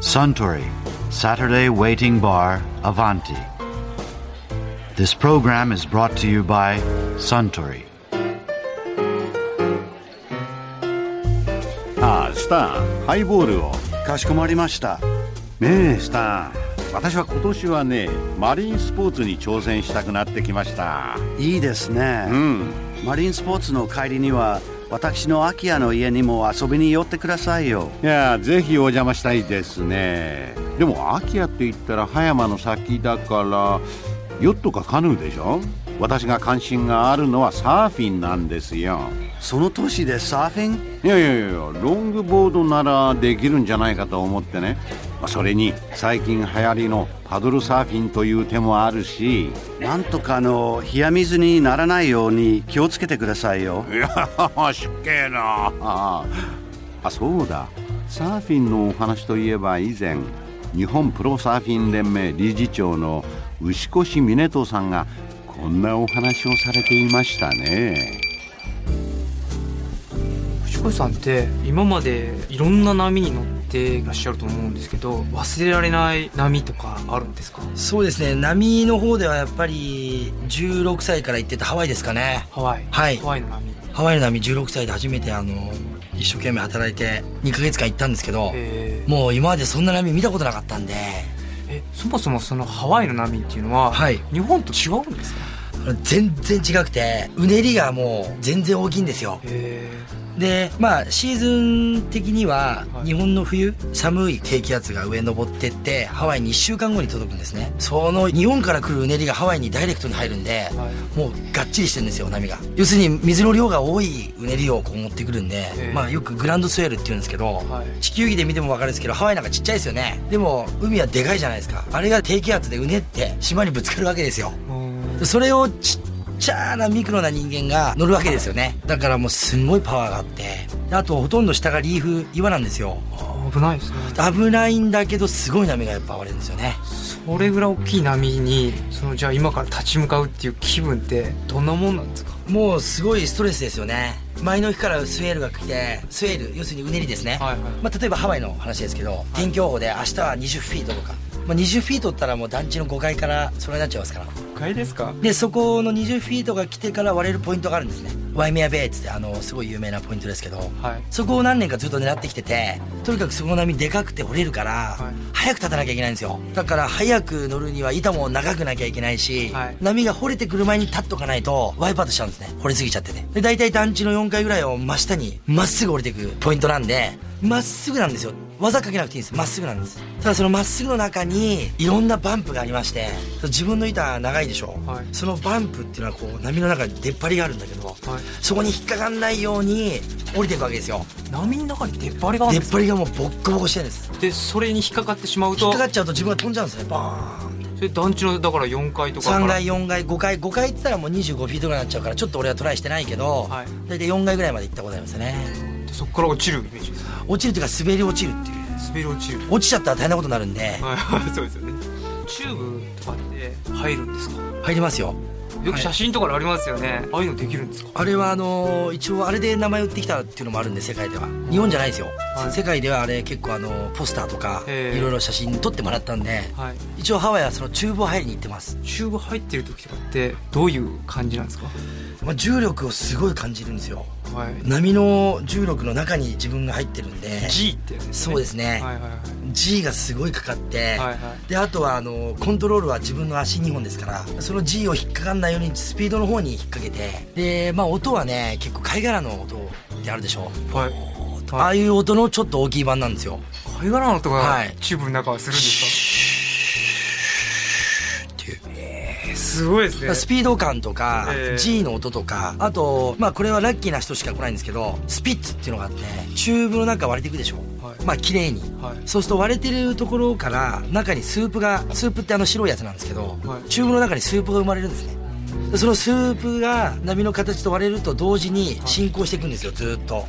Suntory Saturday Waiting Bar Avanti. This program is brought to you by Suntory. ああスターハイボールをかしこまりました。ねえスター私は今年はねマリンスポーツに挑戦したくなってきましたいいですね。うんマリンスポーツの帰りには私の秋谷の家にも遊びに寄ってくださいよ。いやぜひお邪魔したいですね。でも秋谷って言ったら葉山の先だからヨットかカヌーでしょ？私が関心があるのはサーフィンなんですよ。その年でサーフィン？いやいやいやロングボードならできるんじゃないかと思ってね。まあそれに最近流行りのパドルサーフィンという手もあるしなんとかの冷や水にならないように気をつけてくださいよ。いや失敬な。あそうだ。サーフィンのお話といえば以前日本プロサーフィン連盟理事長の牛越峰人さんがこんなお話をされていましたね。藤越さんって今までいろんな波に乗っていらっしゃると思うんですけど忘れられない波とかあるんですか？そうですね。波の方ではやっぱり16歳から行ってたハワイですかね。ハワイ。はい。ハワイの波。ハワイの波16歳で初めてあの一生懸命働いて2ヶ月間行ったんですけどえー。もう今までそんな波見たことなかったんで。えそもそもそのハワイの波っていうのは、はい。日本と違うんですか？全然違くてうねりがもう全然大きいんですよ。えでまあシーズン的にははい。日本の冬寒い低気圧が上に登ってってハワイに1週間後に届くんですね。その日本から来るうねりがハワイにダイレクトに入るんでーはい。もうがっちりしてるんですよ波が。要するに水の量が多いうねりをこう持ってくるんでええ。まあよくグランドスウェールって言うんですけどはい。地球儀で見ても分かるんですけどハワイなんかちっちゃいですよね。でも海はでかいじゃないですか。あれが低気圧でうねって島にぶつかるわけですよ。うん。それをちっちゃなミクロな人間が乗るわけですよね。だからもうすんごいパワーがあって。であとほとんど下がリーフ岩なんですよ。あ危ないですね。危ないんだけどすごい波がやっぱ割れるんですよね。それぐらい大きい波にそのじゃあ今から立ち向かうっていう気分ってどんなもんなんですか？もうすごいストレスですよね前の日からスウェールが来てスウェール要するにうねりですね、はいはい。まあ、例えばハワイの話ですけど天気予報で明日は20フィートとか、まあ、20フィートったらもう団地の5階からそれになっちゃいますから。回ですか？でそこの20フィートが来てから割れるポイントがあるんですねワイメアベイっつってあのすごい有名なポイントですけどはい。そこを何年かずっと狙ってきててとにかくそこの波でかくて折れるから、はい。早く立たなきゃいけないんですよ。だから早く乗るには板も長くなきゃいけないし、はい。波が掘れてくる前に立っとかないとワイパーとしちゃうんですね。掘れすぎちゃってて。で大体団地の4階ぐらいを真下にまっすぐ降りていくポイントなんでまっすぐなんですよ。技かけなくていいんです。まっすぐなんです。ただそのまっすぐの中にいろんなバンプがありまして自分の板長いでしょ、はい。そのバンプっていうのはこう波の中に出っ張りがあるんだけど、はい。そこに引っかかんないように降りていくわけですよ。波の中に出っ張りがあるんですか？出っ張りがもうボッコボコしてるんです。でそれに引っかかってしまう引っとかかっちゃうと自分が飛んじゃうんですねバーンそれ団地のだから4階とかから。3階4階5階5階って言ったらもう25フィートぐらいになっちゃうからちょっと俺はトライしてないけど、はい。大体4階ぐらいまで行ったことありますね。でそこから落ちるイメージです落ちるっていうか滑り落ちるっていう。滑り落ちる。落ちちゃったら大変なことになるんで。はいそうですよね。チューブとかって入るんですか？入りますよ。よく写真とかでありますよね、ああいうのできるんですか？あれはあのー一応あれで名前売ってきたっていうのもあるんで世界では。日本じゃないですよ、はい。世界ではあれ結構あのポスターとかいろいろ写真撮ってもらったんで。はい。一応ハワイはそのチューブを入りに行ってます、チューブ入ってる時とかってどういう感じなんですか？まあ、重力をすごい感じるんですよはい。波の重力の中に自分が入ってるんで。G ってやつですね。そうですね。はいはいはい G がすごいかかって、はいはい。であとはあのコントロールは自分の足2本ですからその G を引っかかんないようにスピードの方に引っ掛けて。でまあ音はね結構貝殻の音ってあるでしょ。はい。ああいう音のちょっと大きい版なんですよ。貝殻の音がはい。チューブの中はするんですすごいですね。スピード感とかえー G の音とかあとまあこれはラッキーな人しか来ないんですけどスピッツっていうのがあってチューブの中割れていくでしょ。はい。まあ綺麗に。はい。そうすると割れてるところから中にスープがスープってあの白いやつなんですけど、はい。チューブの中にスープが生まれるんですね。でそのスープが波の形と割れると同時に進行していくんですよずーっと。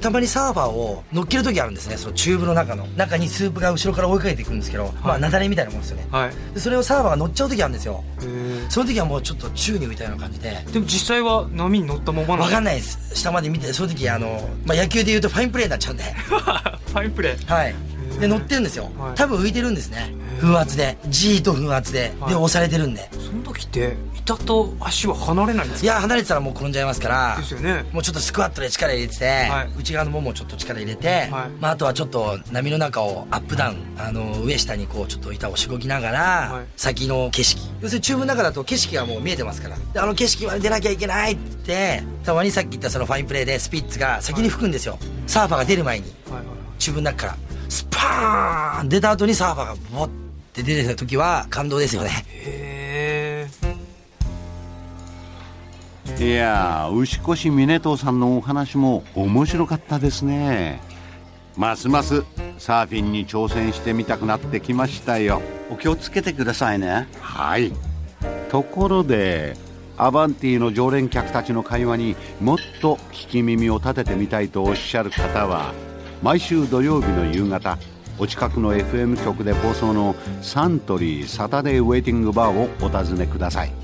たまにサーファーを乗っける時あるんですねそのチューブの中の。中にスープが後ろから追いかけていくんですけど、まあ雪崩みたいなもんですよね。はい。でそれをサーファーが乗っちゃう時あるんですよ。その時はもうちょっと宙に浮いたような感じででも実際は波に乗ったまま分かんないです。下まで見てその時あの、まあ、野球でいうとファインプレーになっちゃうんで。ファインプレー。はい。で乗ってるんですよ、はい。多分浮いてるんですね。風圧で。G と風圧で、はい。で押されてるんで。その時って板と足は離れないんですいかや離れてたらもう転んじゃいますから。ですよね。もうちょっとスクワットで力入れてて、はい。内側のももをちょっと力入れて、はい。まあ、あとはちょっと波の中をアップダウンあの上下にこうちょっと板をしごきながら、はい。先の景色。要するにチューブの中だと景色がもう見えてますから。であの景色まで出なきゃいけないってたまにさっき言ったそのファインプレーでスピッツが先に吹くんですよ、サーファーが出る前に。はいはいチューブの中から。スパーン出た後にサーファーがボッて出てきた時は感動ですよね。へいやー牛越峰統さんのお話も面白かったですね。ますますサーフィンに挑戦してみたくなってきましたよ。お気をつけてくださいね。はい。ところでアバンティの常連客たちの会話にもっと聞き耳を立ててみたいとおっしゃる方は毎週土曜日の夕方お近くの FM 局で放送のサントリーサタデーウェイティングバーをお尋ねください